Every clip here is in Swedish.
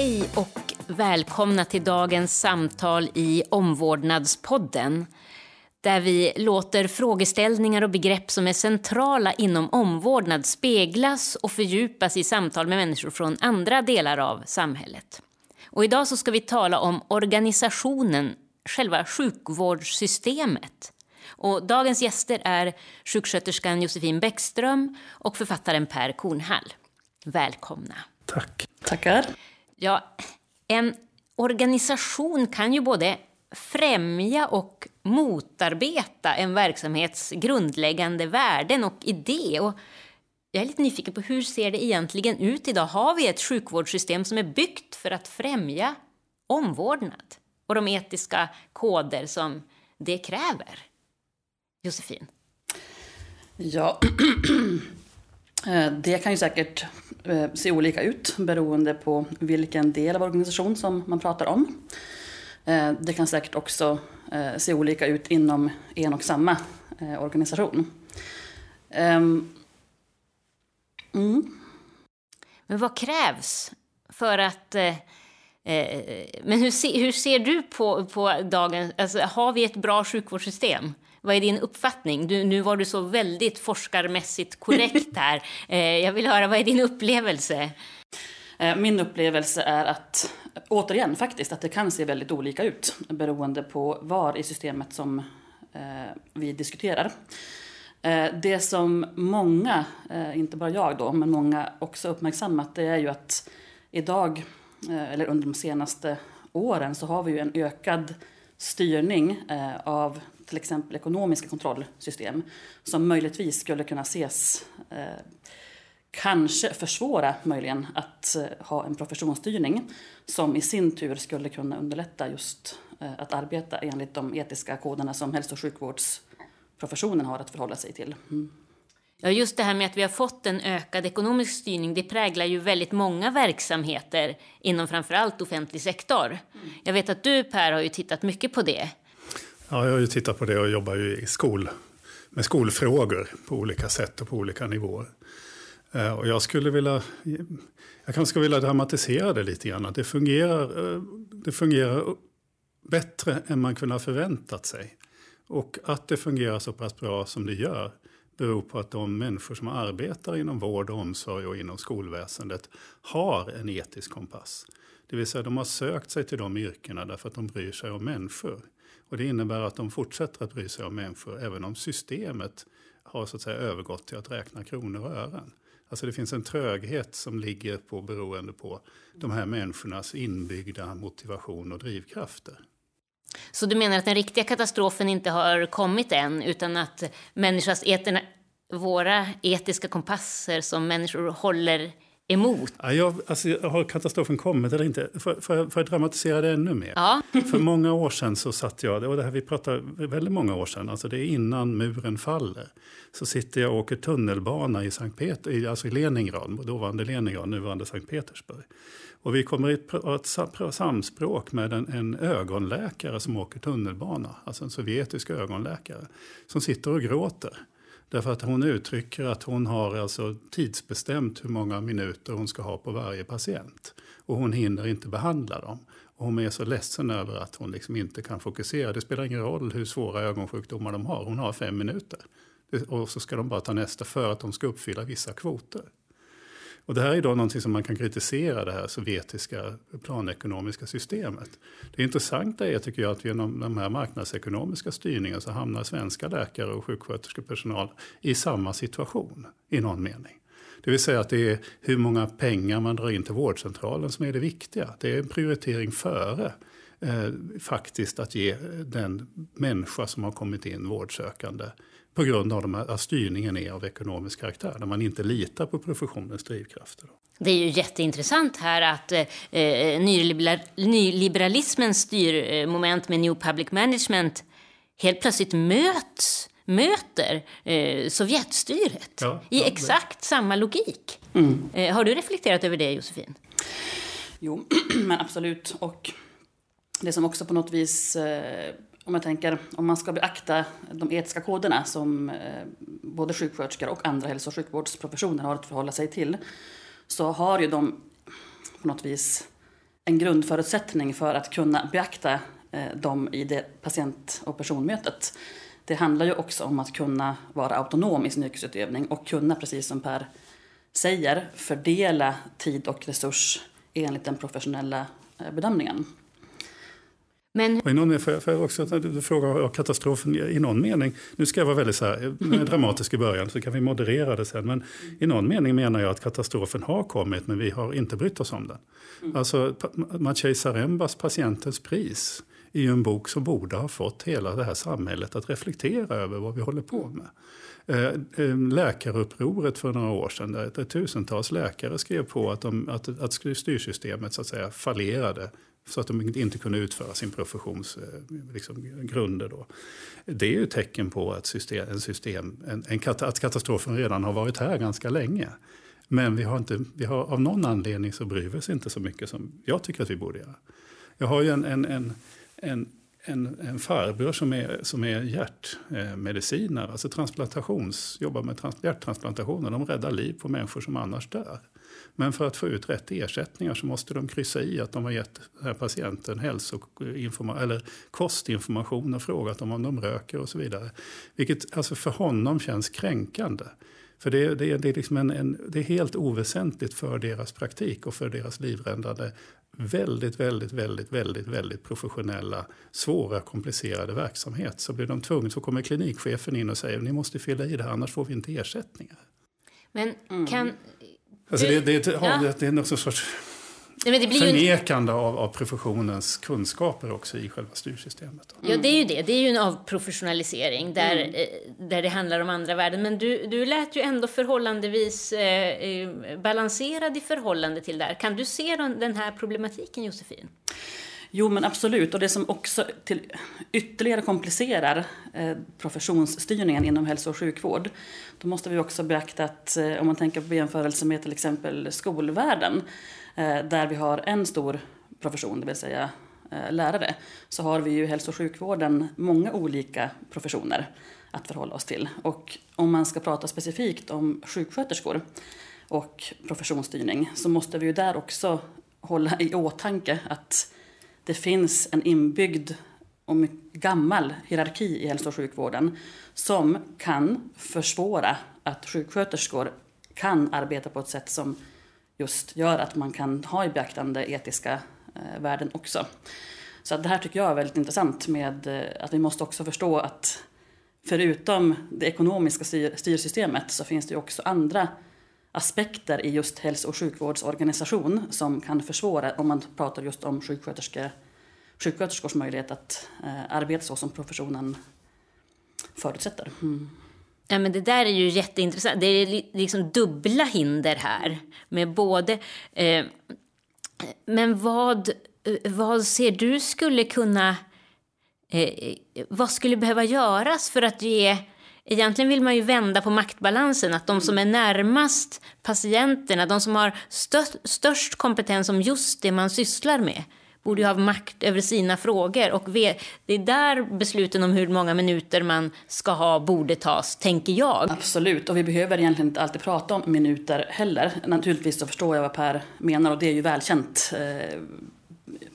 Hej och välkomna till dagens samtal i Omvårdnadspodden där vi låter frågeställningar och begrepp som är centrala inom omvårdnad speglas och fördjupas i samtal med människor från andra delar av samhället. Och idag så ska vi tala om organisationen, själva sjukvårdssystemet. Och dagens gäster är sjuksköterskan Josefin Bäckström och författaren Per Kornhall. Välkomna. Tack. Tackar. Ja, en organisation kan ju både främja och motarbeta en verksamhets grundläggande värden och idé. Och jag är lite nyfiken på hur ser det egentligen ut idag? Har vi ett sjukvårdssystem som är byggt för att främja omvårdnad och de etiska koder som det kräver? Josefin? Ja, eh, det kan ju säkert Eh, se olika ut beroende på vilken del av organisation som man pratar om. Eh, det kan säkert också eh, se olika ut inom en och samma organisation. Ehm, mm. Men vad krävs för att men hur, se, hur ser du på, på dagen, alltså, har vi ett bra sjukvårdssystem? Vad är din uppfattning? Du, nu var du så väldigt forskarmässigt korrekt här. Eh, jag vill höra, vad är din upplevelse? Eh, min upplevelse är att, återigen faktiskt, att det kan se väldigt olika ut beroende på var i systemet som eh, vi diskuterar. Det som många, inte bara jag då, men många också uppmärksammat, det är ju att idag, eller under de senaste åren, så har vi ju en ökad styrning av till exempel ekonomiska kontrollsystem som möjligtvis skulle kunna ses eh, kanske försvåra möjligen att eh, ha en professionsstyrning som i sin tur skulle kunna underlätta just eh, att arbeta enligt de etiska koderna som hälso och sjukvårdsprofessionen har att förhålla sig till. Mm. Ja, just det här med att vi har fått en ökad ekonomisk styrning, det präglar ju väldigt många verksamheter inom framförallt offentlig sektor. Mm. Jag vet att du Per har ju tittat mycket på det. Ja, jag har ju tittat på det och jobbar ju i skol, med skolfrågor på olika sätt och på olika nivåer. Eh, och jag skulle vilja, jag kanske skulle vilja dramatisera det lite grann. Det fungerar, eh, det fungerar bättre än man kunde ha förväntat sig. Och att det fungerar så pass bra som det gör beror på att de människor som arbetar inom vård och omsorg och inom skolväsendet har en etisk kompass. Det vill säga de har sökt sig till de yrkena därför att de bryr sig om människor. Och det innebär att de fortsätter att bry sig om människor även om systemet har så att säga övergått till att räkna kronor och ören. Alltså det finns en tröghet som ligger på beroende på de här människornas inbyggda motivation och drivkrafter. Så du menar att den riktiga katastrofen inte har kommit än utan att människans eterna, våra etiska kompasser som människor håller emot? Ja, jag, alltså, har katastrofen kommit eller inte? Får, jag dramatisera det ännu mer? Ja. För många år sedan så satt jag, och det här vi pratar väldigt många år sedan, alltså det är innan muren faller. Så sitter jag och åker tunnelbana i Sankt Peter, alltså i Leningrad, dåvarande Leningrad, nuvarande Sankt Petersburg. Och vi kommer i ett samspråk med en, en ögonläkare som åker tunnelbana, alltså en sovjetisk ögonläkare, som sitter och gråter. Därför att hon uttrycker att hon har alltså tidsbestämt hur många minuter hon ska ha på varje patient. Och hon hinner inte behandla dem. Och hon är så ledsen över att hon liksom inte kan fokusera. Det spelar ingen roll hur svåra ögonsjukdomar de har. Hon har fem minuter. Och så ska de bara ta nästa för att de ska uppfylla vissa kvoter. Och det här är då någonting som man kan kritisera det här sovjetiska planekonomiska systemet. Det intressanta är tycker jag att genom de här marknadsekonomiska styrningen så hamnar svenska läkare och sjuksköterskepersonal i samma situation i någon mening. Det vill säga att det är hur många pengar man drar in till vårdcentralen som är det viktiga. Det är en prioritering före eh, faktiskt att ge den människa som har kommit in vårdsökande på grund av att styrningen är av ekonomisk karaktär, där man inte litar på professionens drivkrafter. Det är ju jätteintressant här att eh, nyliberalismens styrmoment med New Public Management helt plötsligt möts möter eh, Sovjetstyret ja, i exakt ja. samma logik. Mm. Eh, har du reflekterat över det, Josefin? Jo, men absolut. Och det som också på något vis eh, om jag tänker om man ska beakta de etiska koderna som eh, både sjuksköterskor och andra hälso och sjukvårdsprofessioner har att förhålla sig till så har ju de på något vis en grundförutsättning för att kunna beakta eh, dem i det patient och personmötet. Det handlar ju också om att kunna vara autonom i sin yrkesutövning och kunna, precis som Per säger, fördela tid och resurs enligt den professionella eh, bedömningen. Men... Och i någon, för, för också du frågar katastrofen i någon mening, nu ska jag vara väldigt så här, dramatisk i början så kan vi moderera det sen, men i någon mening menar jag att katastrofen har kommit men vi har inte brytt oss om den. Mm. Alltså Maciej Zarembas Patientens pris är ju en bok som borde ha fått hela det här samhället att reflektera över vad vi håller på med. Eh, eh, läkarupproret för några år sedan där tusentals läkare skrev på att, de, att, att styrsystemet så att säga fallerade så att de inte kunde utföra sin professions eh, liksom, grunder. Då. Det är ju ett tecken på att, system, en system, en, en, att katastrofen redan har varit här ganska länge. Men vi har inte, vi har, av någon anledning så bryr vi oss inte så mycket som jag tycker att vi borde göra. Jag har ju en, en, en, en en, en farbror som är, som är hjärtmedicinare, eh, alltså transplantations, jobbar med trans, hjärttransplantationer. De räddar liv på människor som annars dör. Men för att få ut rätt ersättningar så måste de kryssa i att de har gett patienten hälsoinformation, eller kostinformation och frågat dem om de röker och så vidare. Vilket alltså för honom känns kränkande. För det, det, det, är liksom en, en, det är helt oväsentligt för deras praktik och för deras livräddande väldigt, väldigt, väldigt, väldigt, väldigt professionella, svåra, komplicerade verksamhet så blir de tvungna, så kommer klinikchefen in och säger ni måste fylla i det här annars får vi inte ersättningar. Men kan... Mm. Alltså det, det, det, ja. det är någon sorts Nej, men det blir förnekande en... av, av professionens kunskaper också i själva styrsystemet. Ja, det är ju det. Det är ju en avprofessionalisering där, mm. Eh, där det handlar om andra värden. Men du, du lät ju ändå förhållandevis eh, eh balanserad i förhållande till det här. Kan du se den här problematiken, Josefin? Jo, men absolut. Och det som också till ytterligare komplicerar eh, professionsstyrningen inom hälso och sjukvård, då måste vi också beakta att eh, om man tänker på jämförelse med till exempel skolvärlden, Eh, där vi har en stor profession, det vill säga eh, lärare, så har vi ju i hälso och sjukvården många olika professioner att förhålla oss till. Och om man ska prata specifikt om sjuksköterskor och professionsstyrning så måste vi ju där också hålla i åtanke att det finns en inbyggd och gammal hierarki i hälso och sjukvården som kan försvåra att sjuksköterskor kan arbeta på ett sätt som just gör att man kan ha i beaktande etiska eh, värden också. Så det här tycker jag är väldigt intressant med eh, att vi måste också förstå att förutom det ekonomiska styr, styrsystemet så finns det också andra aspekter i just hälso och sjukvårdsorganisation som kan försvåra om man pratar just om sjuksköterskor, sjuksköterskors möjlighet att eh, arbeta så som professionen förutsätter. Mm. Ja, men det där är ju jätteintressant. Det är liksom dubbla hinder här. Med både... Eh, men vad, eh, vad ser du skulle kunna... Eh, eh, vad skulle behöva göras för att ge... Egentligen vill man ju vända på maktbalansen. Att de som är närmast patienterna, de som har störst, störst kompetens om just det man sysslar med borde ju ha makt över sina frågor. Och det är där besluten om hur många minuter man ska ha borde tas, tänker jag. Absolut, och vi behöver egentligen inte alltid prata om minuter heller. Naturligtvis så förstår jag vad Per menar och det är ju välkänt eh,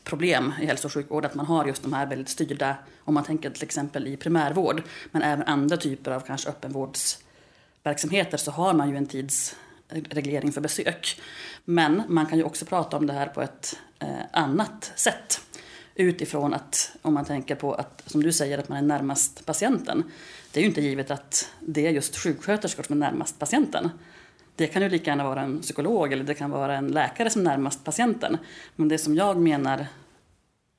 problem i hälso och sjukvård att man har just de här väldigt styrda, om man tänker till exempel i primärvård, men även andra typer av kanske öppenvårdsverksamheter så har man ju en tidsreglering eh, för besök. Men man kan ju också prata om det här på ett eh, annat sätt. Utifrån att, om man tänker på att, som du säger, att man är närmast patienten. Det är ju inte givet att det är just sjuksköterskor som är närmast patienten. Det kan ju lika gärna vara en psykolog eller det kan vara en läkare som närmast patienten. Men det som jag menar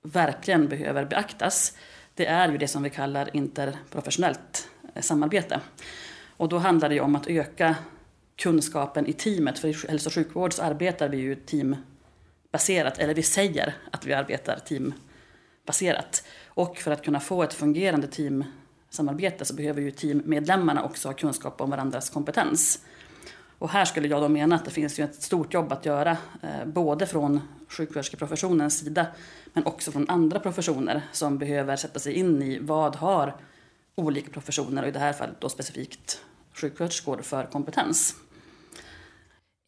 verkligen behöver beaktas, det är ju det som vi kallar interprofessionellt eh, samarbete. Och då handlar det ju om att öka kunskapen i teamet. För i hälso och sjukvård så arbetar vi ju teambaserat, eller vi säger att vi arbetar teambaserat. Och för att kunna få ett fungerande teamsamarbete så behöver ju teammedlemmarna också ha kunskap om varandras kompetens. Och här skulle jag då mena att det finns ju ett stort jobb att göra, eh, både från sjuksköterskeprofessionens sida men också från andra professioner som behöver sätta sig in i vad har olika professioner och i det här fallet då specifikt sjuksköterskor för kompetens.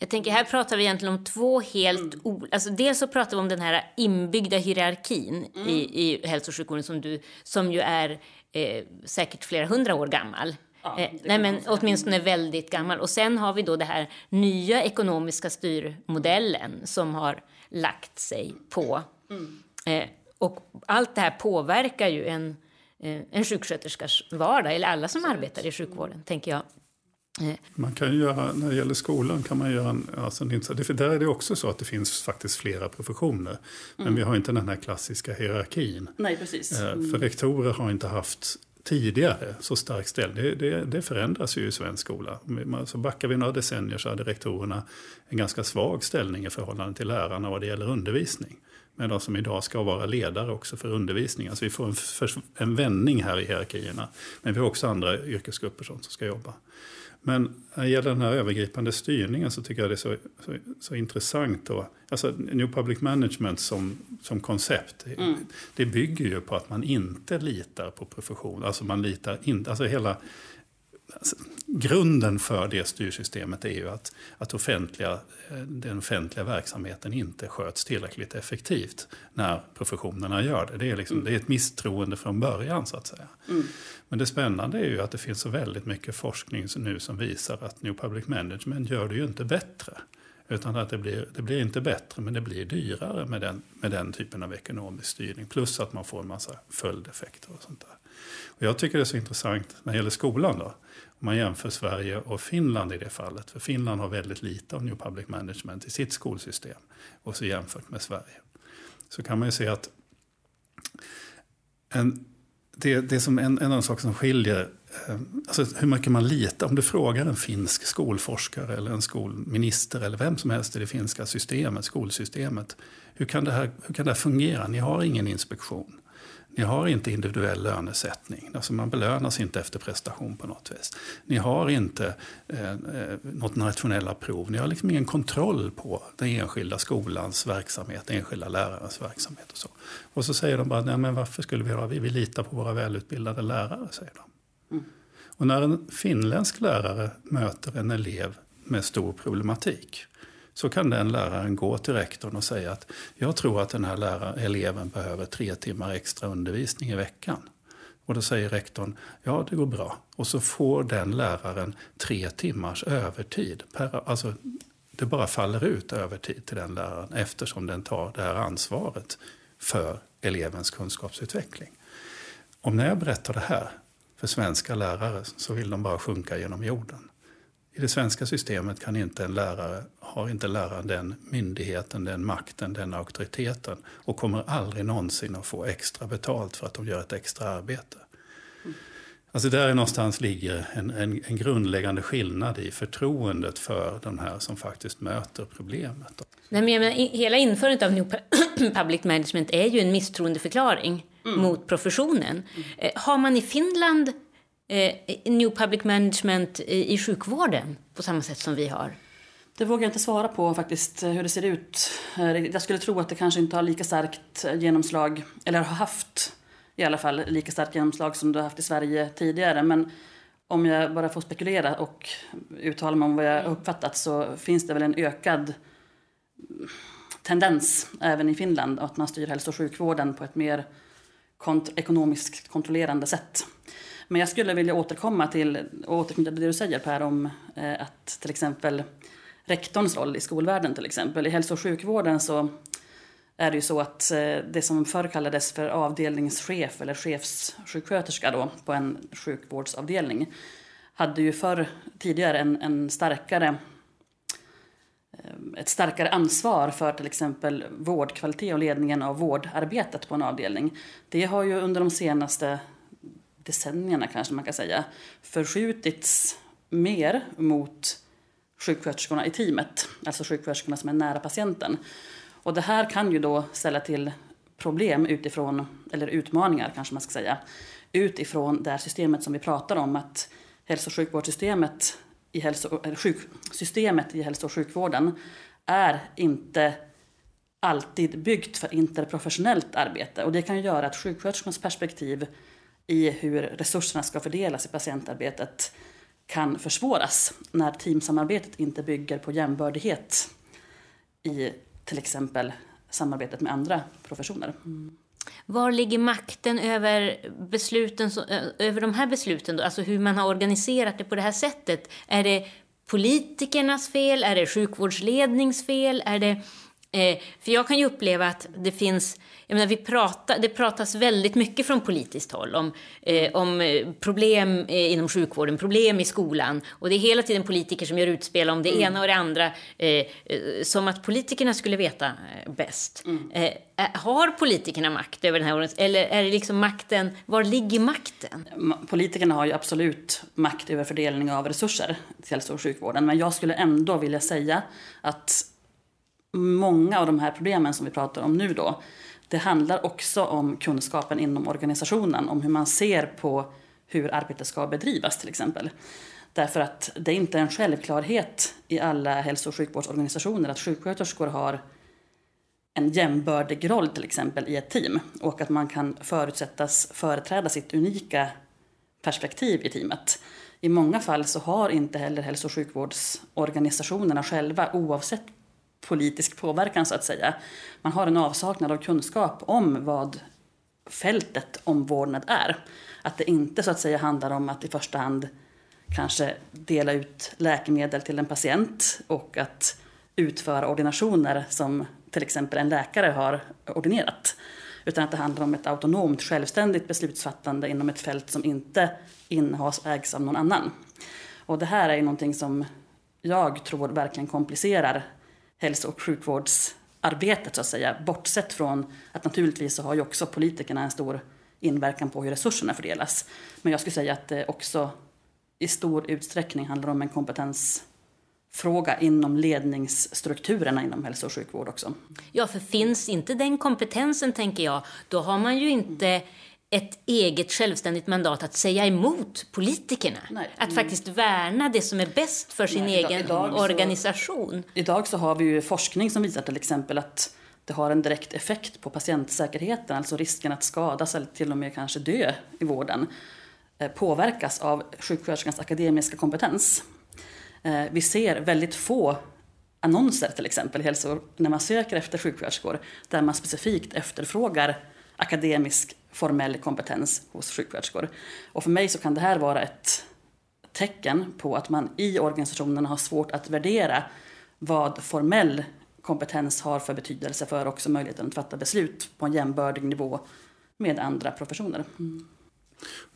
Jag tänker, här pratar vi egentligen om två helt... Mm. Alltså dels så pratar vi om den här inbyggda hierarkin mm. i, i hälso och sjukvården som, du, som ju är eh, säkert flera hundra år gammal. Ja, eh, nej, men åtminstone väldigt gammal. Och sen har vi då det här nya ekonomiska styrmodellen som har lagt sig på. Mm. Eh, och allt det här påverkar ju en, eh, en sjuksköterskas vardag, eller alla som arbetar i sjukvården, tänker jag. Eh. Man kan göra, när det gäller skolan kan man göra en, alltså en insats. För där är det också så att det finns faktiskt flera professioner. Mm. Men vi har inte den här klassiska hierarkin. Nej, precis. Mm. För rektorer har inte haft tidigare så stark ställning. Det, det, det, förändras ju i svensk skola. Så backar vi några decennier så hade rektorerna en ganska svag ställning i förhållande till lärarna vad det gäller undervisning. Men de som idag ska vara ledare också för undervisning. Alltså vi får en, en vändning här i hierarkierna. Men vi har också andra yrkesgrupper som ska jobba. Men när det gäller den här övergripande styrningen så tycker jag det är så, så, så intressant. Då. Alltså New Public Management som, som koncept, mm. det bygger ju på att man inte litar på profession. Alltså man litar inte, alltså hela Alltså, grunden för det styrsystemet är ju att, att offentliga, eh, den offentliga verksamheten inte sköts tillräckligt effektivt när professionerna gör det. Det är, liksom, mm. det är ett misstroende från början så att säga. Mm. Men det spännande är ju att det finns så väldigt mycket forskning nu som visar att New Public Management gör det ju inte bättre. Utan att det blir, det blir inte bättre, men det blir dyrare med den, med den typen av ekonomisk styrning. Plus att man får en massa följdeffekter och sånt där. Och jag tycker det är så intressant när det gäller skolan. Då, man jämför Sverige och Finland i det fallet. För Finland har väldigt lite av New Public Management i sitt skolsystem. Och så jämfört med Sverige. Så kan man ju se att en, det, det som en, en av de saker som skiljer eh, Alltså hur mycket man litar. Om du frågar en finsk skolforskare eller en skolminister eller vem som helst i det finska systemet, skolsystemet. Hur kan det här, hur kan det här fungera? Ni har ingen inspektion. Ni har inte individuell lönesättning. Alltså man belönas inte efter prestation på något vis. Ni har inte eh, eh, något nationella prov. Ni har liksom ingen kontroll på den enskilda skolans verksamhet, den enskilda lärarens verksamhet. Och så, och så säger de bara, nej men varför skulle vi ha, vi vill lita på våra välutbildade lärare, säger de. Mm. Och när en finländsk lärare möter en elev med stor problematik så kan den läraren gå till rektorn och säga att jag tror att den här läraren, eleven behöver tre timmar extra undervisning i veckan. Och då säger rektorn, ja det går bra. Och så får den läraren tre timmars övertid. Per, alltså, det bara faller ut övertid till den läraren eftersom den tar det här ansvaret för elevens kunskapsutveckling. Om när jag berättar det här för svenska lärare så vill de bara sjunka genom jorden. I det svenska systemet kan inte en lärare, har inte läraren den myndigheten, den makten, den auktoriteten och kommer aldrig någonsin att få extra betalt för att de gör ett extra arbete. Alltså där någonstans ligger en, en, en, grundläggande skillnad i förtroendet för de här som faktiskt möter problemet. Nej, men menar, hela införandet av New Public Management är ju en misstroendeförklaring mm. mot professionen. Mm. Har man i Finland eh, New Public Management i, i sjukvården på samma sätt som vi har? Det vågar jag inte svara på faktiskt, hur det ser ut. Eh, jag skulle tro att det kanske inte har lika starkt genomslag, eller har haft i alla fall lika starkt genomslag som det har haft i Sverige tidigare. Men om jag bara får spekulera och uttala mig om vad jag uppfattat så finns det väl en ökad tendens även i Finland att man styr hälso och sjukvården på ett mer kont ekonomiskt kontrollerande sätt. Men jag skulle vilja återkomma till, och återknyta till det du säger Per om eh, att till exempel rektorns roll i skolvärlden till exempel. I hälso och sjukvården så är det ju så att eh, det som förr kallades för avdelningschef eller chefssjuksköterska då på en sjukvårdsavdelning hade ju förr tidigare en, en starkare eh, ett starkare ansvar för till exempel vårdkvalitet och ledningen av vårdarbetet på en avdelning. Det har ju under de senaste decennierna kanske man kan säga förskjutits mer mot sjuksköterskorna i teamet, alltså sjuksköterskorna som är nära patienten. Och det här kan ju då ställa till problem utifrån, eller utmaningar kanske man ska säga, utifrån det här systemet som vi pratar om, att hälso och sjukvårdssystemet i hälso, eller sjuksystemet i hälso och sjukvården är inte alltid byggt för interprofessionellt arbete. Och det kan ju göra att sjuksköterskans perspektiv i hur resurserna ska fördelas i patientarbetet kan försvåras när teamsamarbetet inte bygger på jämbördighet i till exempel samarbetet med andra professioner. Mm. Var ligger makten över, besluten, över de här besluten? Då? Alltså hur man har organiserat det på det här sättet? Är det politikernas fel? Är det sjukvårdsledningsfel? Är det Eh, för jag kan ju uppleva att det finns, jag menar, vi pratar, det pratas väldigt mycket från politiskt håll om, eh, om eh, problem eh, inom sjukvården, problem i skolan. Och det är hela tiden politiker som gör utspel om det mm. ena och det andra. Eh, eh, som att politikerna skulle veta bäst. Mm. har politikerna makt över den här Eller är det liksom makten, var ligger makten? Politikerna har ju absolut makt över fördelning av resurser till hälso och sjukvården. Men jag skulle ändå vilja säga att många av de här problemen som vi pratar om nu då, det handlar också om kunskapen inom organisationen, om hur man ser på hur arbetet ska bedrivas till exempel. Därför att det är inte en självklarhet i alla hälso och sjukvårdsorganisationer att sjuksköterskor har en jämbördig roll till exempel i ett team och att man kan förutsättas företräda sitt unika perspektiv i teamet. I många fall så har inte heller hälso och sjukvårdsorganisationerna själva, oavsett politisk påverkan så att säga. Man har en avsaknad av kunskap om vad fältet omvårdnad är. Att det inte så att säga handlar om att i första hand kanske dela ut läkemedel till en patient och att utföra ordinationer som till exempel en läkare har ordinerat. Utan att det handlar om ett autonomt, självständigt beslutsfattande inom ett fält som inte innehas ägs av någon annan. Och det här är ju någonting som jag tror verkligen komplicerar hälso och sjukvårdsarbetet så att säga. Bortsett från att naturligtvis så har ju också politikerna en stor inverkan på hur resurserna fördelas. Men jag skulle säga att det också i stor utsträckning handlar om en kompetensfråga inom ledningsstrukturerna inom hälso och sjukvård också. Ja, för finns inte den kompetensen, tänker jag, då har man ju inte ett eget självständigt mandat att säga emot politikerna. Nej. Att faktiskt värna det som är bäst för sin Nej, egen idag, idag organisation. Så, idag så har vi ju forskning som visar till exempel att det har en direkt effekt på patientsäkerheten, alltså risken att skadas eller till och med kanske dö i vården eh, påverkas av sjuksköterskans akademiska kompetens. Eh, vi ser väldigt få annonser till exempel hälso, när man söker efter sjuksköterskor där man specifikt efterfrågar akademisk formell kompetens hos sjuksköterskor. Och för mig så kan det här vara ett tecken på att man i organisationerna har svårt att värdera vad formell kompetens har för betydelse för också möjligheten att fatta beslut på en jämbördig nivå med andra professioner. Mm.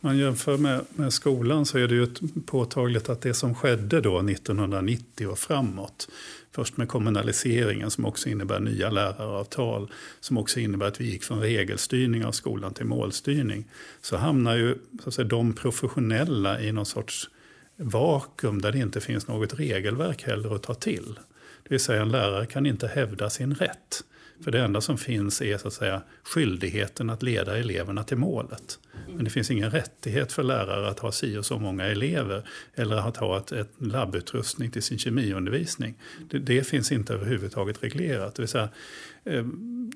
Man jämför med, med skolan så är det ju påtagligt att det som skedde då 1990 och framåt Först med kommunaliseringen som också innebär nya läraravtal, som också innebär att vi gick från regelstyrning av skolan till målstyrning. Så hamnar ju så att säga, de professionella i någon sorts vakuum där det inte finns något regelverk heller att ta till. Det vill säga en lärare kan inte hävda sin rätt. För det enda som finns är så att säga skyldigheten att leda eleverna till målet. Men det finns ingen rättighet för lärare att ha si och så många elever eller att ha ett, ett labbutrustning till sin kemiundervisning. Det, det finns inte överhuvudtaget reglerat. Det vill säga, eh,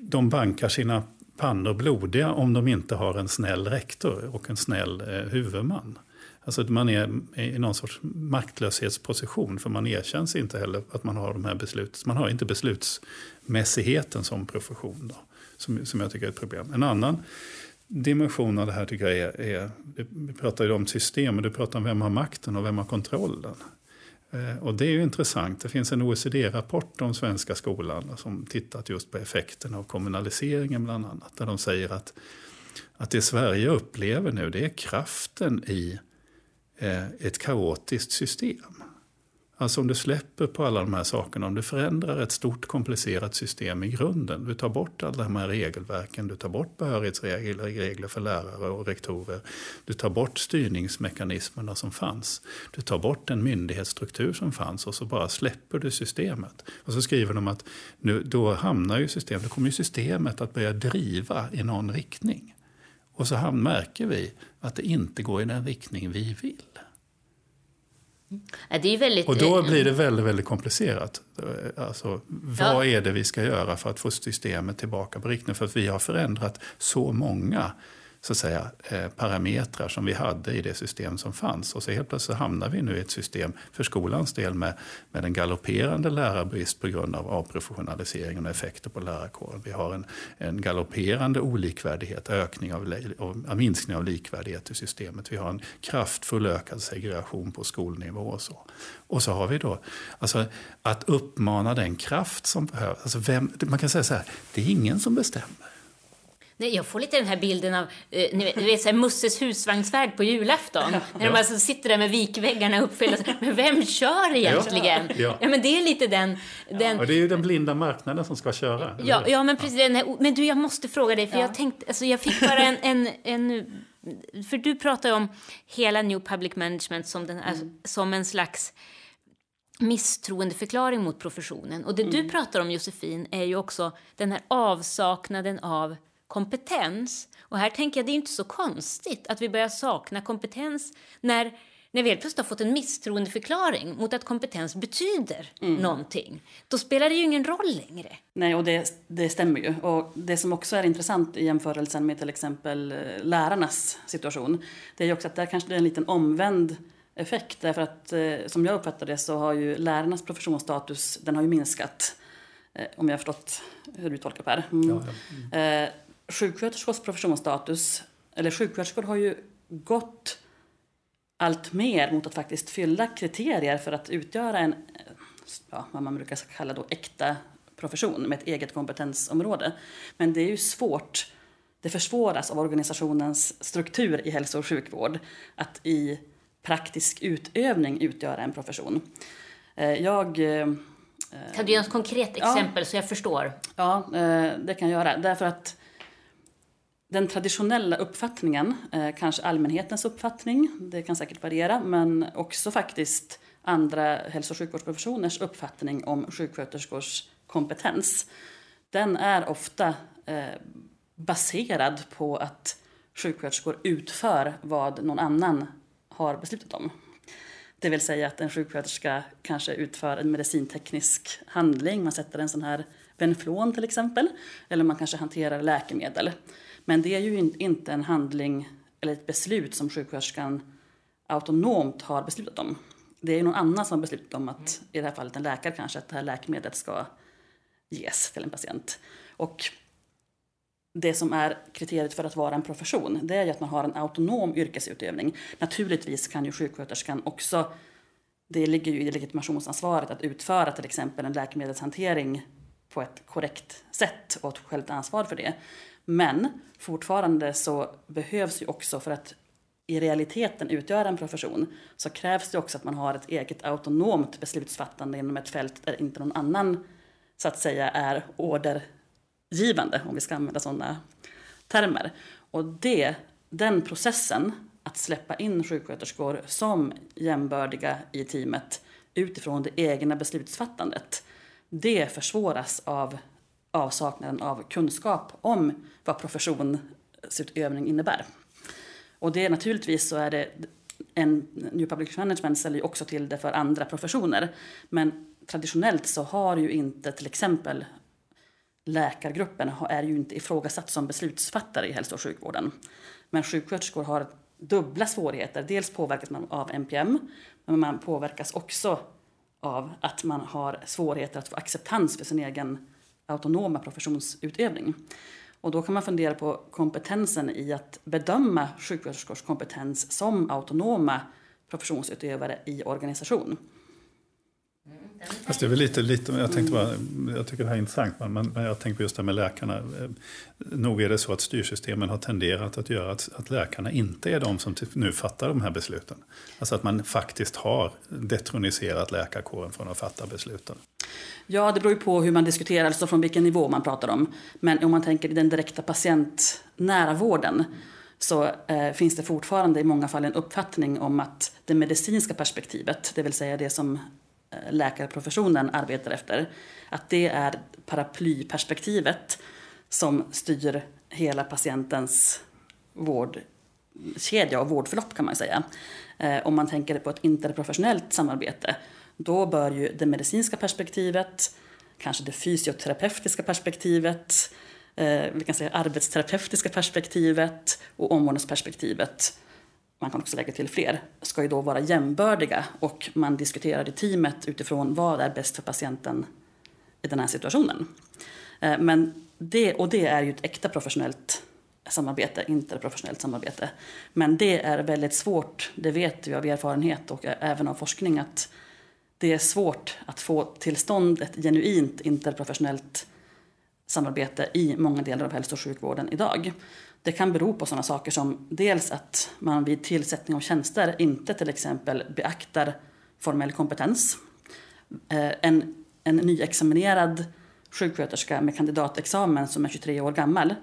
de bankar sina pannor blodiga om de inte har en snäll rektor och en snäll eh, huvudman. Alltså att man är i någon sorts maktlöshetsposition för man erkänns inte heller att man har de här besluten. Man har inte beslutsmässigheten som profession. Då, som, som jag tycker är ett problem. En annan dimension av det här tycker jag är, är vi pratar ju om system, men du pratar om vem har makten och vem har kontrollen. Eh, och det är ju intressant. Det finns en OECD-rapport om svenska skolan som tittat just på effekterna av kommunaliseringen bland annat. Där de säger att, att det Sverige upplever nu det är kraften i Eh, ett kaotiskt system. Alltså om du släpper på alla de här sakerna, om du förändrar ett stort komplicerat system i grunden. Du tar bort alla de här regelverken, du tar bort behörighetsregler för lärare och rektorer. Du tar bort styrningsmekanismerna som fanns. Du tar bort den myndighetsstruktur som fanns och så bara släpper du systemet. Och så skriver de att nu, då hamnar ju systemet, då kommer ju systemet att börja driva i någon riktning. Och så märker vi att det inte går i den riktning vi vill. Är väldigt, och då blir det väldigt, väldigt komplicerat. Alltså, vad ja. är det vi ska göra för att få systemet tillbaka på riktningen? För att vi har förändrat så många så att säga, eh, parametrar som vi hade i det system som fanns. Och så helt plötsligt hamnar vi nu i ett system för skolans del med, med en galopperande lärarbrist på grund av avprofessionaliseringen och effekter på lärarkåren. Vi har en, en galopperande olikvärdighet, ökning av, av, minskning av likvärdighet i systemet. Vi har en kraftfull ökad segregation på skolnivå och så. Och så har vi då alltså, att uppmana den kraft som behövs. Alltså vem, man kan säga så här, det är ingen som bestämmer. Nej, jag får lite den här bilden av eh, ni vet, så här, Musses husvagnsfärd på julafton. Ja. När de alltså sitter där med vikväggarna uppfyllda. Men vem kör egentligen? Ja. ja. men det är lite den... den... Ja, det är ju den blinda marknaden som ska köra. Ja, ja men precis. Här, men du, jag måste fråga dig, för jag tänkte, alltså, jag fick bara en, en, en för du pratar ju om hela New Public Management som, den, alltså, mm. som en slags misstroendeförklaring mot professionen. Och det mm. du pratar om, Josefin, är ju också den här avsaknaden av kompetens. Och här tänker jag, det är inte så konstigt att vi börjar sakna kompetens när när vi helt plötsligt har fått en misstroendeförklaring mot att kompetens betyder mm. någonting, då spelar det ju ingen roll längre. Nej, och det, det stämmer ju. Och det som också är intressant i jämförelsen med till exempel eh, lärarnas situation, det är ju också att där kanske det är en liten omvänd effekt. Därför att eh, som jag uppfattar det så har ju lärarnas professionsstatus, den har ju minskat. Eh, om jag har förstått hur du tolkar Per. Mm. Ja, ja. Mm. Eh, sjuksköterskors professionsstatus, eller sjuksköterskor har ju gått allt mer mot att faktiskt fylla kriterier för att utgöra en, ja, vad man brukar kalla då äkta profession med ett eget kompetensområde. Men det är ju svårt, det försvåras av organisationens struktur i hälso och sjukvård att i praktisk utövning utgöra en profession. Eh, jag... Eh, kan du ge ett konkret exempel ja, så jag förstår? Ja, eh, det kan jag göra. Därför att den traditionella uppfattningen, eh, kanske allmänhetens uppfattning, det kan säkert variera, men också faktiskt andra hälso och sjukvårdsprofessioners uppfattning om sjuksköterskors kompetens, den är ofta eh, baserad på att sjuksköterskor utför vad någon annan har beslutat om. Det vill säga att en sjuksköterska kanske utför en medicinteknisk handling, man sätter en sån här Venflon till exempel, eller man kanske hanterar läkemedel. Men det är ju inte en handling eller ett beslut som sjuksköterskan autonomt har beslutat om. Det är ju någon annan som har beslutat om att, i det här fallet en läkare kanske, att det här läkemedlet ska ges till en patient. Och det som är kriteriet för att vara en profession, det är ju att man har en autonom yrkesutövning. Naturligtvis kan ju sjuksköterskan också, det ligger ju i legitimationsansvaret att utföra till exempel en läkemedelshantering på ett korrekt sätt och själv ta ansvar för det. Men fortfarande så behövs ju också för att i realiteten utgöra en profession så krävs det också att man har ett eget autonomt beslutsfattande inom ett fält där inte någon annan så att säga är ordergivande om vi ska använda sådana termer. Och det, den processen, att släppa in sjuksköterskor som jämbördiga i teamet utifrån det egna beslutsfattandet, det försvåras av avsaknaden av kunskap om vad professionsutövning innebär. Och det naturligtvis så är det en New Public Management ställer ju också till det för andra professioner. Men traditionellt så har ju inte till exempel läkargruppen är ju inte ifrågasatt som beslutsfattare i hälso och sjukvården. Men sjuksköterskor har dubbla svårigheter. Dels påverkas man av NPM, men man påverkas också av att man har svårigheter att få acceptans för sin egen autonoma professionsutövning. Och då kan man fundera på kompetensen i att bedöma sjuksköterskors kompetens som autonoma professionsutövare i organisation. Fast det är väl lite, lite jag tänkte bara, jag tycker det här är intressant, men, men jag tänker just det med läkarna. Eh, nog är det så att styrsystemen har tenderat att göra att, att läkarna inte är de som nu fattar de här besluten. Alltså att man faktiskt har detroniserat läkarkåren från att fatta besluten. Ja, det beror ju på hur man diskuterar, alltså från vilken nivå man pratar om. Men om man tänker i den direkta patientnära vården så eh, finns det fortfarande i många fall en uppfattning om att det medicinska perspektivet, det vill säga det som Eh, läkarprofessionen arbetar efter. Att det är paraplyperspektivet som styr hela patientens vårdkedja och vårdförlopp kan man säga. Eh, om man tänker på ett interprofessionellt samarbete, då bör ju det medicinska perspektivet, kanske det fysioterapeutiska perspektivet, eh, vi kan säga arbetsterapeutiska perspektivet och omvårdnadsperspektivet man kan också lägga till fler, ska ju då vara jämbördiga och man diskuterar i teamet utifrån vad är bäst för patienten i den här situationen. Eh, men det, och det är ju ett äkta professionellt samarbete, interprofessionellt samarbete. Men det är väldigt svårt, det vet vi av erfarenhet och även av forskning, att det är svårt att få till stånd ett genuint interprofessionellt samarbete i många delar av hälso och sjukvården idag. Det kan bero på sådana saker som dels att man vid tillsättning av tjänster inte till exempel beaktar formell kompetens. Eh, en, en nyexaminerad sjuksköterska med kandidatexamen som är 23 år gammal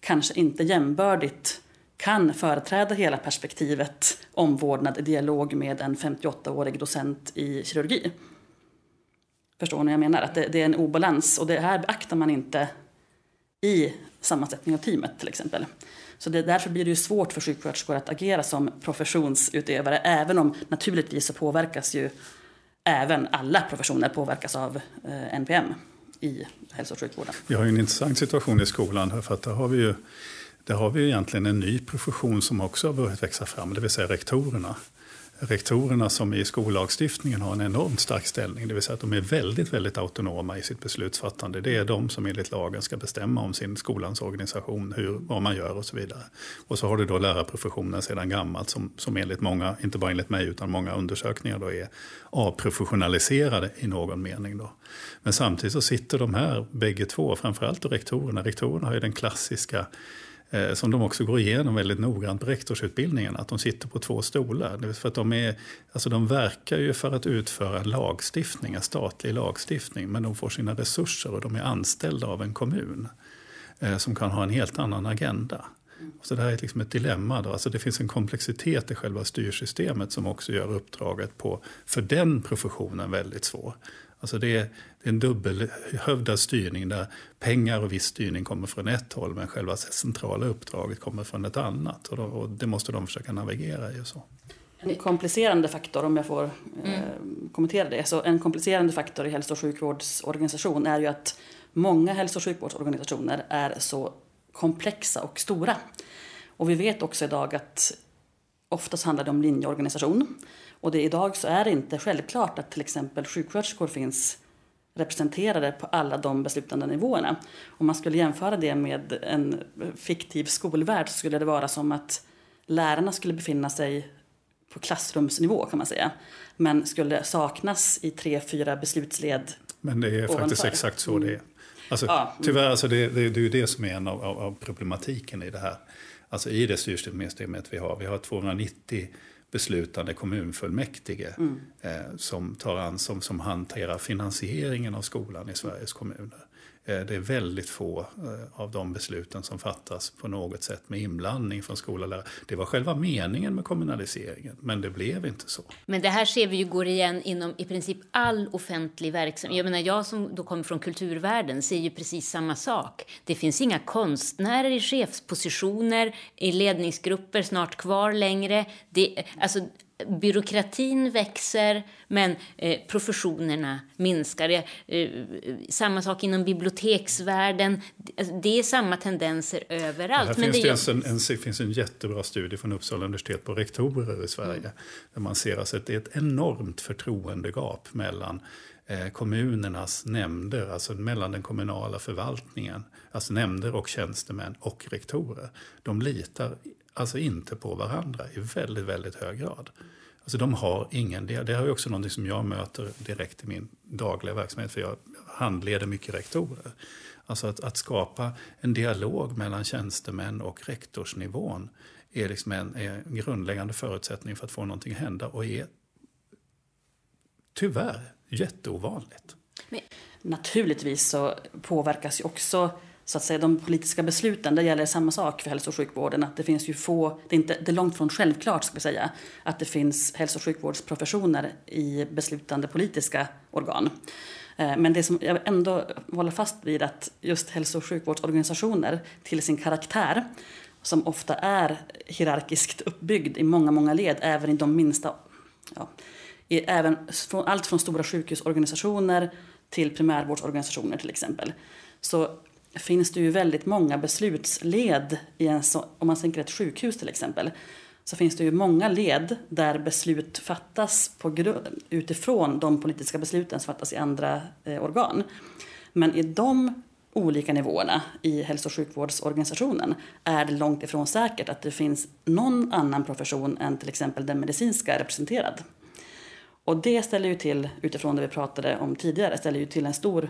kanske inte jämbördigt kan företräda hela perspektivet omvårdnad i dialog med en 58-årig docent i kirurgi. Förstår ni vad jag menar? Att det, det, är en obalans och det här beaktar man inte i sammansättning av teamet till exempel. Så det, därför blir det ju svårt för sjuksköterskor att agera som professionsutövare även om naturligtvis så påverkas ju även alla professioner påverkas av eh, NPM i hälso och sjukvården. Vi har ju en intressant situation i skolan för att där har vi ju där har vi egentligen en ny profession som också har börjat växa fram, det vill säga rektorerna rektorerna som i skollagstiftningen har en enormt stark ställning. Det vill säga att de är väldigt, väldigt autonoma i sitt beslutsfattande. Det är de som enligt lagen ska bestämma om sin skolans organisation, hur, vad man gör och så vidare. Och så har du då lärarprofessionen sedan gammalt som, som enligt många, inte bara enligt mig utan många undersökningar då är avprofessionaliserade i någon mening. Då. Men samtidigt så sitter de här bägge två, framförallt då rektorerna. Rektorerna har ju den klassiska Eh, som de också går igenom väldigt noggrant på rektorsutbildningen, att de sitter på två stolar. För att de, är, alltså de verkar ju för att utföra lagstiftning, en statlig lagstiftning, men de får sina resurser och de är anställda av en kommun eh, som kan ha en helt annan agenda. Så det här är liksom ett dilemma. Då. Alltså det finns en komplexitet i själva styrsystemet som också gör uppdraget på, för den professionen väldigt svår. Alltså det, är, det är en dubbelhövdad styrning där pengar och viss styrning kommer från ett håll men själva centrala uppdraget kommer från ett annat. Och, då, och det måste de försöka navigera i. Och så. En komplicerande faktor, om jag får eh, mm. kommentera det, så en komplicerande faktor i hälso och sjukvårdsorganisation är ju att många hälso och sjukvårdsorganisationer är så komplexa och stora. Och vi vet också idag att oftast handlar det om linjeorganisation. Och det, idag så är det inte självklart att till exempel sjuksköterskor finns representerade på alla de beslutande nivåerna. Om man skulle jämföra det med en fiktiv skolvärld så skulle det vara som att lärarna skulle befinna sig på klassrumsnivå kan man säga. Men skulle saknas i tre, fyra beslutsled Men det är ovanför. faktiskt exakt så det är. Alltså, ja. Tyvärr, alltså det, det, det är ju det som är en av, av, problematiken i det här. Alltså i det styrsystemet vi har. Vi har 290 beslutande kommunfullmäktige mm. eh, som, tar an, som, som hanterar finansieringen av skolan i Sveriges kommuner. Eh, det är väldigt få eh, av de besluten som fattas på något sätt med inblandning från skola Det var själva meningen med kommunaliseringen, men det blev inte så. Men det här ser vi ju går igen inom i princip all offentlig verksamhet. Jag menar, jag som då kommer från kulturvärlden ser ju precis samma sak. Det finns inga konstnärer i chefspositioner, i ledningsgrupper snart kvar längre. Det, alltså, byråkratin växer, men eh, professionerna minskar. Eh, samma sak inom biblioteksvärlden. Alltså, det är samma tendenser överallt. Här men finns det, en, en, en, finns en jättebra studie från Uppsala universitet på rektorer i Sverige. Mm. Där man ser alltså att det är ett enormt förtroendegap mellan eh, kommunernas nämnder, alltså mellan den kommunala förvaltningen, alltså nämnder och tjänstemän och rektorer. De litar alltså inte på varandra i väldigt, väldigt hög grad. Alltså de har ingen, det, det är också något som jag möter direkt i min dagliga verksamhet, för jag handleder mycket rektorer. Alltså att, att skapa en dialog mellan tjänstemän och rektorsnivån är, liksom en, är en grundläggande förutsättning för att få någonting att hända och är tyvärr jätteovanligt. Men, naturligtvis så påverkas ju också så att säga, de politiska besluten, där gäller samma sak för hälso och sjukvården. Att det finns ju få, det är, inte, det är långt från självklart ska vi säga, att det finns hälso och sjukvårdsprofessioner i beslutande politiska organ. Eh, men det som jag ändå håller fast vid att just hälso och sjukvårdsorganisationer till sin karaktär som ofta är hierarkiskt uppbyggd i många, många led, även i de minsta, ja, i, även från, allt från stora sjukhusorganisationer till primärvårdsorganisationer till exempel. Så finns det ju väldigt många beslutsled i en så, om man tänker ett sjukhus till exempel så finns det ju många led där beslut fattas på grund, utifrån de politiska besluten som fattas i andra eh, organ. Men i de olika nivåerna i hälso och sjukvårdsorganisationen är det långt ifrån säkert att det finns någon annan profession än till exempel den medicinska representerad. Och det ställer ju till, utifrån det vi pratade om tidigare, ställer ju till en stor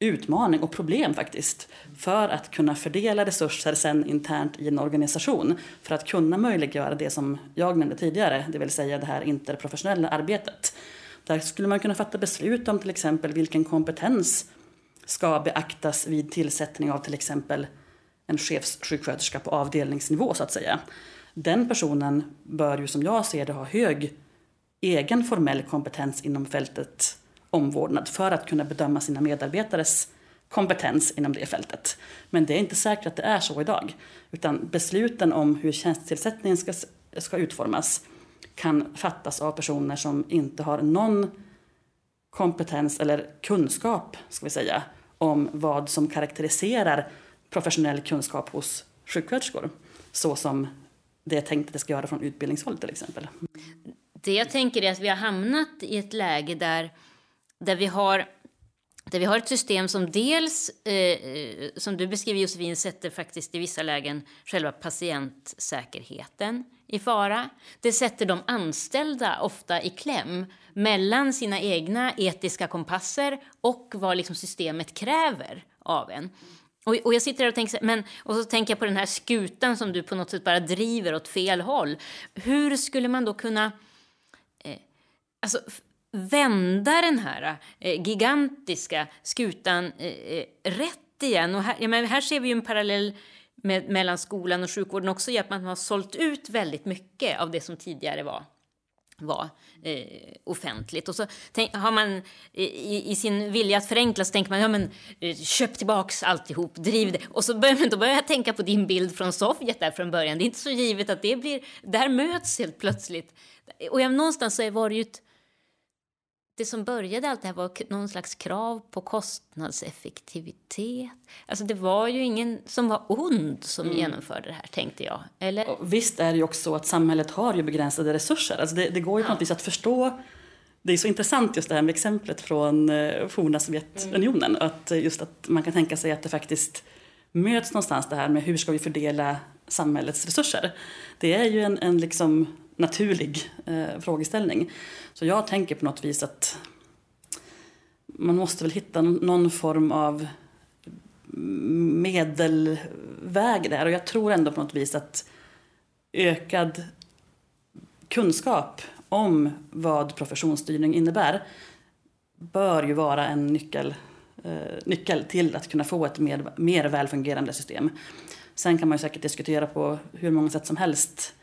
utmaning och problem faktiskt för att kunna fördela resurser sen internt i en organisation för att kunna möjliggöra det som jag nämnde tidigare, det vill säga det här interprofessionella arbetet. Där skulle man kunna fatta beslut om till exempel vilken kompetens ska beaktas vid tillsättning av till exempel en chefssjuksköterska på avdelningsnivå så att säga. Den personen bör ju som jag ser det ha hög egen formell kompetens inom fältet omvårdnad för att kunna bedöma sina medarbetares kompetens inom det fältet. Men det är inte säkert att det är så idag. Utan besluten om hur tjänstetillsättningen ska, ska utformas kan fattas av personer som inte har någon kompetens eller kunskap, ska vi säga, om vad som karaktäriserar professionell kunskap hos sjuksköterskor. Så som det är tänkt att det ska göra från utbildningshåll till exempel. Det jag tänker är att vi har hamnat i ett läge där där vi har där vi har ett system som dels, eh, som du beskriver Josefin, sätter faktiskt i vissa lägen själva patientsäkerheten i fara. Det sätter de anställda ofta i kläm mellan sina egna etiska kompasser och vad liksom systemet kräver av en. Och, och jag sitter och tänker, men, och så tänker jag på den här skutan som du på något sätt bara driver åt fel håll. Hur skulle man då kunna eh, Alltså, vända den här eh, gigantiska skutan eh, eh, rätt igen. Och här, ja, men här ser vi en parallell med, mellan skolan och sjukvården också i att man har sålt ut väldigt mycket av det som tidigare var var eh, offentligt. Och så tänk, har man i, i, sin vilja att förenkla så tänker man ja, men, eh, köp tillbaks alltihop, driv det. Och så börjar, då börjar jag tänka på din bild från Sovjet där från början. Det är inte så givet att det blir, där möts helt plötsligt. Och jag, någonstans så var det ju ett det som började allt det här var någon slags krav på kostnadseffektivitet. Alltså det var ju ingen som var ond som mm. genomförde det här, tänkte jag. Eller? Och visst är det ju också så att samhället har ju begränsade resurser. Alltså det, det går ju på något vis att förstå det är så intressant just det här med exemplet från eh, forna Sovjetunionen. Mm. Att just att man kan tänka sig att det faktiskt möts någonstans det här med hur ska vi fördela samhällets resurser. Det är ju en, en liksom naturlig eh, frågeställning. Så jag tänker på något vis att man måste väl hitta någon form av medelväg där. Och jag tror ändå på något vis att ökad kunskap om vad professionsstyrning innebär bör ju vara en nyckel, eh, nyckel till att kunna få ett mer, mer välfungerande system. Sen kan man ju säkert diskutera på hur många sätt som helst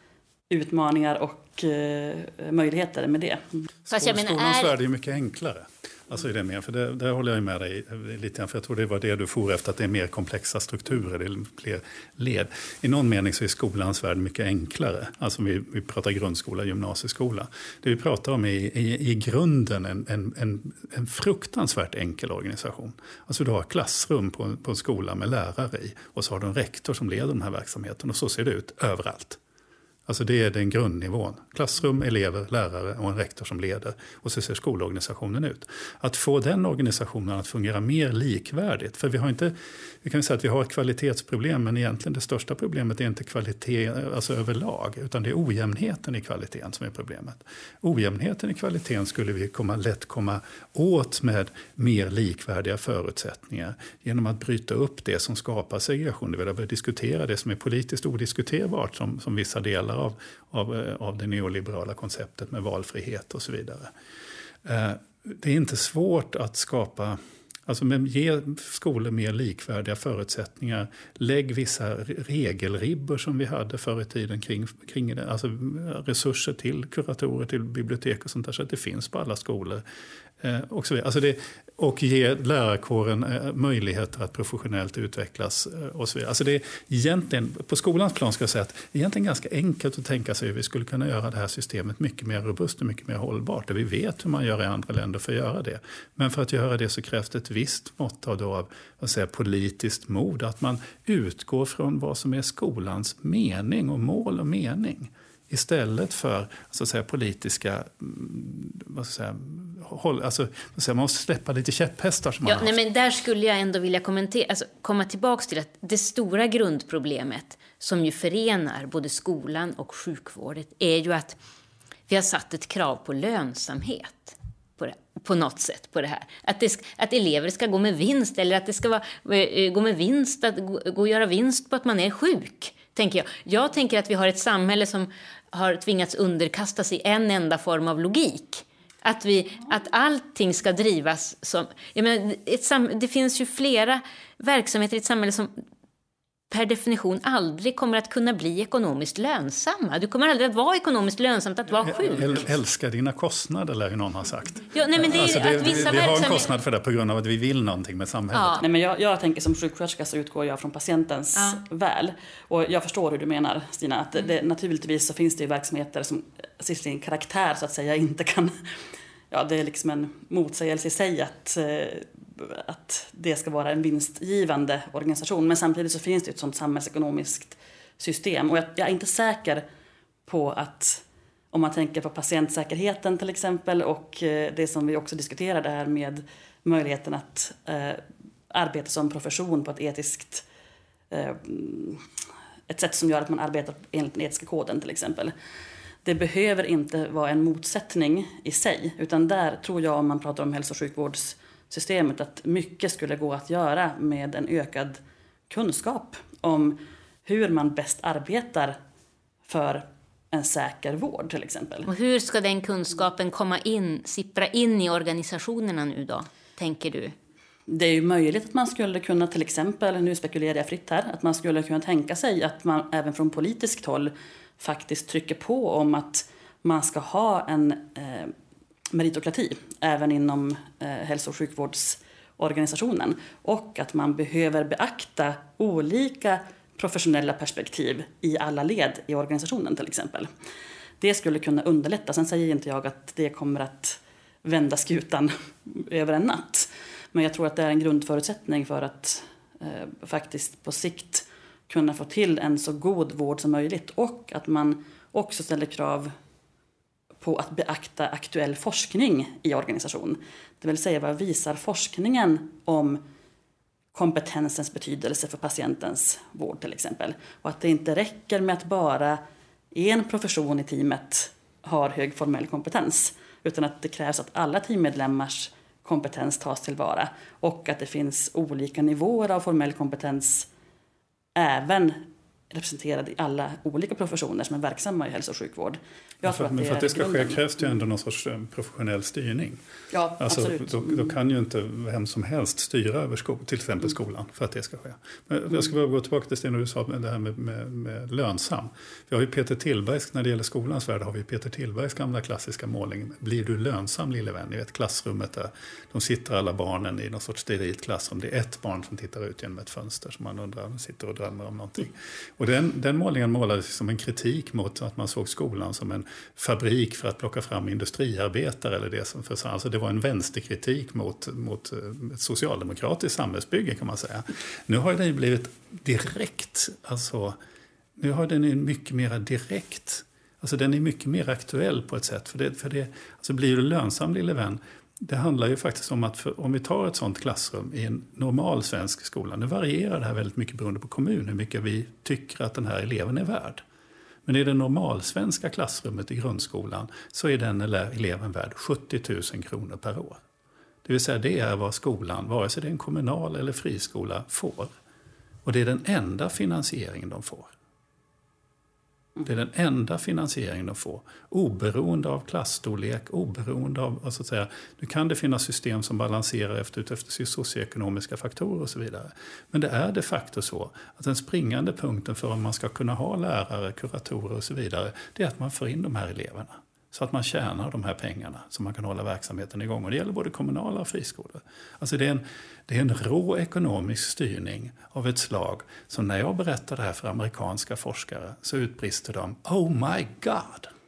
utmaningar och eh, möjligheter med det. Fast jag menar, Skolans är... värld är mycket enklare. Alltså i det med, för det, där håller jag med dig lite grann, för jag tror det var det du for efter, att det är mer komplexa strukturer, det är fler led. I någon mening så är skolans värld mycket enklare. Alltså vi, vi pratar grundskola, gymnasieskola. Det vi pratar om är i, i grunden en, en, en, en fruktansvärt enkel organisation. Alltså du har klassrum på, på en skola med lärare i och så har du en rektor som leder den här verksamheten och så ser det ut överallt. Alltså det är den grundnivån. Klassrum, elever, lärare och en rektor som leder. Och så ser skolorganisationen ut. Att få den organisationen att fungera mer likvärdigt. För vi har inte, vi kan säga att vi har ett kvalitetsproblem men egentligen det största problemet är inte kvalitet alltså överlag. Utan det är ojämnheten i kvaliteten som är problemet. Ojämnheten i kvaliteten skulle vi komma, lätt komma åt med mer likvärdiga förutsättningar. Genom att bryta upp det som skapar segregation. Det vill säga diskutera det som är politiskt odiskuterbart som, som vissa delar av, av, eh, av det neoliberala konceptet med valfrihet och så vidare. Eh, det är inte svårt att skapa Alltså men ge skolor mer likvärdiga förutsättningar. Lägg vissa regelribbor som vi hade förr i tiden kring, kring det. Alltså resurser till kuratorer, till bibliotek och sånt där så att det finns på alla skolor. Eh, och, så vidare. alltså det, och ge lärarkåren eh, möjligheter att professionellt utvecklas. Eh, och så vidare. Alltså det är egentligen, på skolans plan ska jag säga att det är egentligen ganska enkelt att tänka sig hur vi skulle kunna göra det här systemet mycket mer robust och mycket mer hållbart. Och vi vet hur man gör i andra länder för att göra det. Men för att göra det så krävs det ett visst mått av, då, av vad säga, politiskt mod. Att man utgår från vad som är skolans mening och mål och mening. Istället för så att säga, politiska mm, vad ska säga, håll, alltså, man måste släppa lite käpphästar. Som ja, nej, men där skulle jag ändå vilja kommentera, alltså, komma tillbaka till att det stora grundproblemet som ju förenar både skolan och sjukvården är ju att vi har satt ett krav på lönsamhet på, det, på något sätt på det här. Att, det, att elever ska gå med vinst eller att det ska vara, eh, gå med vinst, att gå, gå och göra vinst på att man är sjuk. Tänker jag. jag tänker att vi har ett samhälle som har tvingats underkasta sig en enda form av logik. Att, vi, att allting ska drivas som... Jag menar, ett sam, det finns ju flera verksamheter i ett samhälle som per definition aldrig kommer att kunna bli ekonomiskt lönsamma. Du kommer aldrig att vara ekonomiskt lönsamt att vara sjuk. Älska dina kostnader, lär ju någon ha sagt. Ja, nej, men det är alltså det, att vissa vi, vi har en kostnad för det på grund av att vi vill någonting med samhället. Ja. Nej, men jag, jag tänker som sjuksköterska så utgår jag från patientens ja. väl. Och jag förstår hur du menar, Stina. Att det, det, naturligtvis så finns det ju verksamheter som sin karaktär så att säga inte kan ja, det är liksom en motsägelse i sig att, eh, att det ska vara en vinstgivande organisation. Men samtidigt så finns det ett sånt samhällsekonomiskt system. Och jag, jag är inte säker på att om man tänker på patientsäkerheten till exempel och eh, det som vi också diskuterade här med möjligheten att eh, arbeta som profession på ett etiskt eh, ett sätt som gör att man arbetar enligt den etiska koden till exempel det behöver inte vara en motsättning i sig. Utan där tror jag, om man pratar om hälso och sjukvårds sjukvårdssystemet, att mycket skulle gå att göra med en ökad kunskap om hur man bäst arbetar för en säker vård till exempel. Och hur ska den kunskapen komma in, sippra in i organisationerna nu då, tänker du? Det är ju möjligt att man skulle kunna till exempel, nu spekulerar jag fritt här, att man skulle kunna tänka sig att man även från politiskt håll faktiskt trycker på om att man ska ha en eh, meritokrati även inom eh, hälso och sjukvårdsorganisationen och att man behöver beakta olika professionella perspektiv i alla led i organisationen till exempel. Det skulle kunna underlätta. Sen säger inte jag att det kommer att vända skutan över en natt. Men jag tror att det är en grundförutsättning för att eh, faktiskt på sikt kunna få till en så god vård som möjligt och att man också ställer krav på att beakta aktuell forskning i organisation. Det vill säga vad visar forskningen om kompetensens betydelse för patientens vård till exempel. Och att det inte räcker med att bara en profession i teamet har hög formell kompetens utan att det krävs att alla teammedlemmars kompetens tas tillvara och att det finns olika nivåer av formell kompetens även representerad i alla olika professioner som är verksamma i hälso och sjukvård. Jag för, men för att det ska ske krävs det ju ändå någon sorts eh, professionell styrning. Ja, alltså, absolut. Då, då, kan ju inte vem som helst styra över sko till exempel mm. skolan för att det ska ske. Men jag ska bara gå tillbaka till Sten och du sa det här med, med, med, lönsam. Vi har ju Peter Tillbergs, när det gäller skolans värld har vi Peter Tillbergs gamla klassiska målning. Blir du lönsam lille vän? I ett klassrummet där de sitter alla barnen i någon sorts sterilt klassrum. Det är ett barn som tittar ut genom ett fönster som man undrar, sitter och drömmer om någonting. Och den, den målningen målades som en kritik mot att man såg skolan som en fabrik för att plocka fram industriarbetare. Eller det, som för, alltså det var en vänsterkritik mot, mot eh, ett socialdemokratiskt samhällsbygge kan man säga. Nu har den blivit direkt, alltså, nu har den mycket mer direkt Alltså den är mycket mer aktuell på ett sätt. För det, för det, alltså blir du lönsam lille vän, det handlar ju faktiskt om att för, om vi tar ett sånt klassrum i en normal svensk skola, nu varierar det här väldigt mycket beroende på kommun, hur mycket vi tycker att den här eleven är värd. Men i det normalsvenska klassrummet i grundskolan så är den eleven värd 70 000 kronor per år. Det vill säga det är vad skolan, vare sig det är en kommunal eller friskola, får. Och det är den enda finansieringen de får. Det är den enda finansieringen de får. Oberoende av klassstorlek, oberoende av... Alltså att säga, nu kan det finnas system som balanserar efter, efter socioekonomiska faktorer och så vidare. Men det är de facto så att den springande punkten för om man ska kunna ha lärare, kuratorer och så vidare, det är att man får in de här eleverna så att man tjänar de här pengarna så man kan hålla verksamheten igång. Och det gäller både kommunala och friskolor. Alltså det, är en, det är en rå ekonomisk styrning av ett slag som när jag berättar det här för amerikanska forskare så utbrister de Oh my God!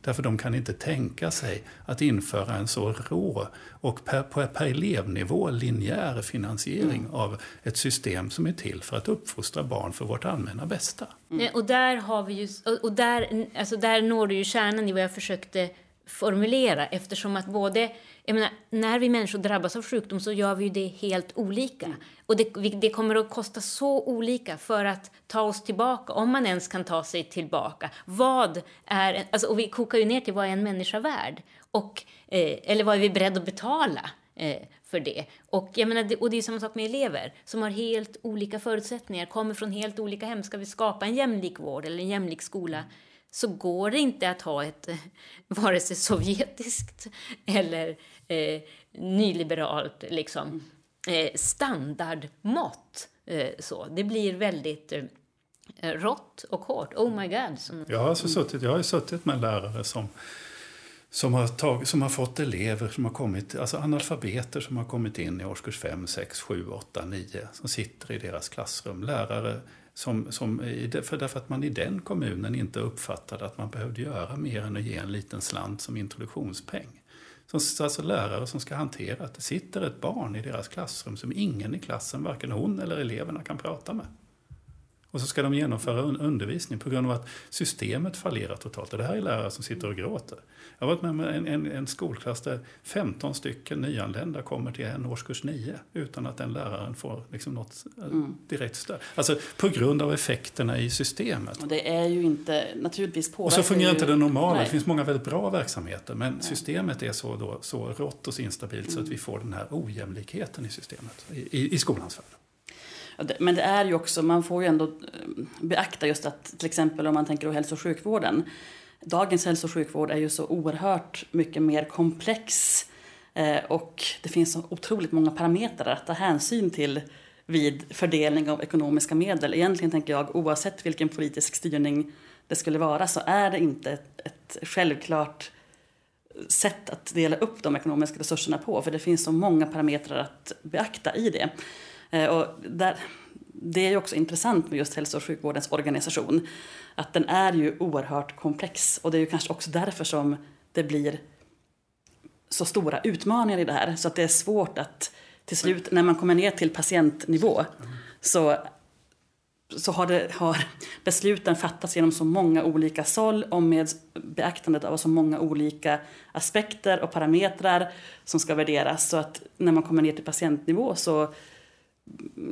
Därför de kan inte tänka sig att införa en så rå och per, på per elevnivå linjär finansiering mm. av ett system som är till för att uppfostra barn för vårt allmänna bästa. Mm. Och där har vi ju, och där, alltså där når du ju kärnan i vad jag försökte formulera eftersom att både jag menar, när vi människor drabbas av sjukdom så gör vi ju det helt olika. Mm. Och det, det, kommer att kosta så olika för att ta oss tillbaka, om man ens kan ta sig tillbaka. Vad är, alltså, och vi kokar ju ner till vad är en människa värd? Och, eh, eller vad är vi beredda att betala eh, för det? Och, jag menar, det, och det är samma sak med elever som har helt olika förutsättningar, kommer från helt olika hem. Ska vi skapa en jämlik vård eller en jämlik skola så går det inte att ha ett vare sig sovjetiskt eller eh, nyliberalt liksom, eh, standardmått. Eh, så. Det blir väldigt eh, rått och hårt. Oh my god. Som... Jag, har alltså suttit, jag har suttit med lärare som som har, tag, som har fått elever som har kommit, alltså analfabeter som har kommit in i årskurs 5, 6, 7, 8, 9 som sitter i deras klassrum. Lärare som, som, för därför att man i den kommunen inte uppfattade att man behövde göra mer än att ge en liten slant som introduktionspeng. Som, alltså lärare som ska hantera att det sitter ett barn i deras klassrum som ingen i klassen, varken hon eller eleverna, kan prata med. Och så ska de genomföra undervisning på grund av att systemet fallerar totalt. Och det här är lärare som sitter och gråter. Jag har varit med om en, en, en skolklass där 15 stycken nyanlända kommer till en årskurs 9 utan att den läraren får liksom något eh, mm. direkt stöd. Alltså på grund av effekterna i systemet. Och det är ju inte, naturligtvis Och så fungerar ju... inte det normala. Nej. Det finns många väldigt bra verksamheter men Nej. systemet är så, då, så rått och instabilt mm. så att vi får den här ojämlikheten i systemet, i, i, i skolans värld. Men det är ju också, man får ju ändå eh, beakta just att till exempel om man tänker på hälso och sjukvården. Dagens hälso och sjukvård är ju så oerhört mycket mer komplex eh, och det finns så otroligt många parametrar att ta hänsyn till vid fördelning av ekonomiska medel. Egentligen tänker jag oavsett vilken politisk styrning det skulle vara så är det inte ett, ett självklart eh, sätt att dela upp de ekonomiska resurserna på för det finns så många parametrar att beakta i det. Eh, och där, det är ju också intressant med just hälso och sjukvårdens organisation. Att den är ju oerhört komplex och det är ju kanske också därför som det blir så stora utmaningar i det här. Så att det är svårt att till slut, när man kommer ner till patientnivå, så, så har, det, har besluten fattats genom så många olika såll och med beaktandet av så många olika aspekter och parametrar som ska värderas. Så att när man kommer ner till patientnivå så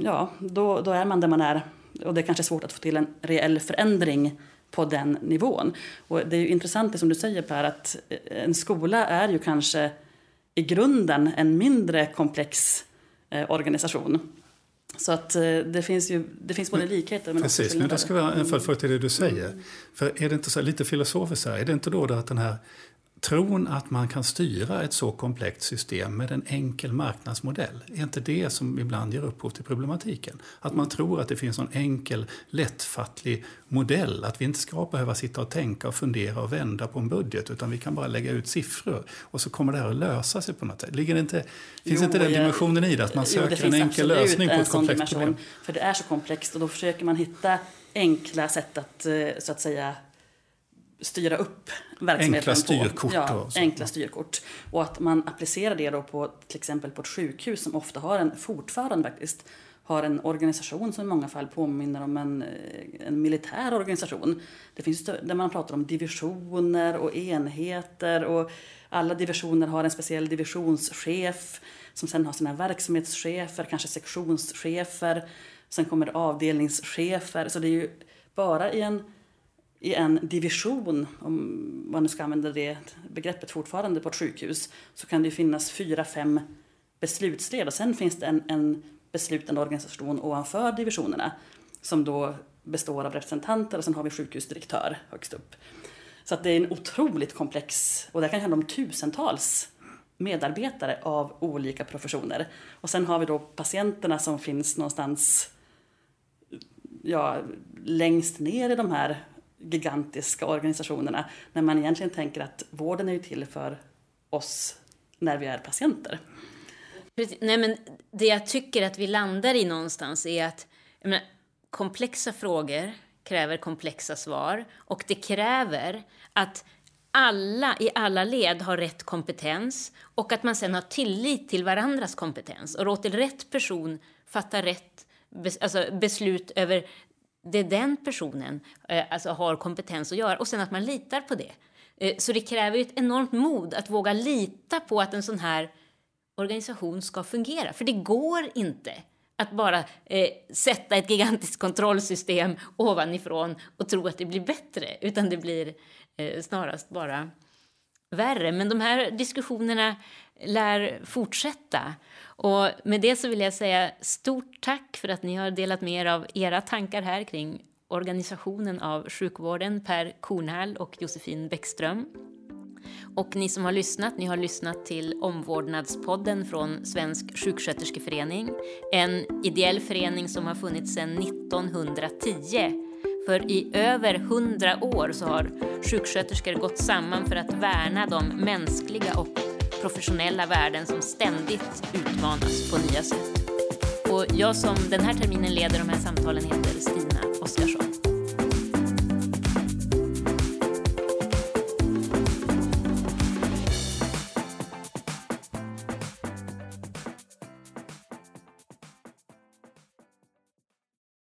ja, då, då är man där man är. Och det är kanske svårt att få till en reell förändring på den nivån. Och det är ju intressant det som du säger Per, att en skola är ju kanske i grunden en mindre komplex eh, organisation. Så att eh, det finns ju det finns både likheter men Precis, men det ska vara en följdfråga till det du säger. Mm. För är det inte så lite filosofiskt här, är det inte då att den här Tron att man kan styra ett så komplext system med en enkel marknadsmodell, är inte det som ibland ger upphov till problematiken? Att man tror att det finns en enkel, lättfattlig modell, att vi inte ska behöva sitta och tänka och fundera och vända på en budget, utan vi kan bara lägga ut siffror och så kommer det här att lösa sig på något sätt. Ligger det inte, finns jo, inte den dimensionen i det, att man jo, söker en enkel lösning på ett komplext problem? För det är så komplext och då försöker man hitta enkla sätt att, eh, så att säga, styra upp verksamheten enkla styrkort. På. Ja, enkla styrkort. Och att man applicerar det då på till exempel på ett sjukhus som ofta har en, fortfarande faktiskt, har en organisation som i många fall påminner om en, en militär organisation. Det finns där man pratar om divisioner och enheter och alla divisioner har en speciell divisionschef som sen har sina verksamhetschefer, kanske sektionschefer. Sen kommer det avdelningschefer. Så det är ju bara i en i en division, om man nu ska använda det begreppet fortfarande på ett sjukhus, så kan det finnas fyra, fem beslutsled och sen finns det en, en beslutande organisation ovanför divisionerna som då består av representanter och sen har vi sjukhusdirektör högst upp. Så att det är en otroligt komplex, och det kan handla om tusentals medarbetare av olika professioner. Och sen har vi då patienterna som finns någonstans ja, längst ner i de här gigantiska organisationerna när man egentligen tänker att vården är ju till för oss när vi är patienter. Nej, men det jag tycker att vi landar i någonstans är att menar, komplexa frågor kräver komplexa svar och det kräver att alla i alla led har rätt kompetens och att man sen har tillit till varandras kompetens och låter rätt person fatta rätt alltså beslut över det den personen eh, alltså har kompetens att göra och sen att man litar på det. Eh, så det kräver ett enormt mod att våga lita på att en sån här organisation ska fungera. För det går inte att bara eh, sätta ett gigantiskt kontrollsystem ovanifrån och tro att det blir bättre, utan det blir eh, snarast bara värre. Men de här diskussionerna lär fortsätta. Och med det så vill jag säga stort tack för att ni har delat med er av era tankar här kring organisationen av sjukvården, Per Kornhall och Josefin Bäckström. Och ni som har lyssnat, ni har lyssnat till Omvårdnadspodden från Svensk sjuksköterskeförening. En ideell förening som har funnits sedan 1910. För i över hundra år så har sjuksköterskor gått samman för att värna de mänskliga och professionella värden som ständigt utmanas på nya sätt. Och jag som den här terminen leder de här samtalen heter Stina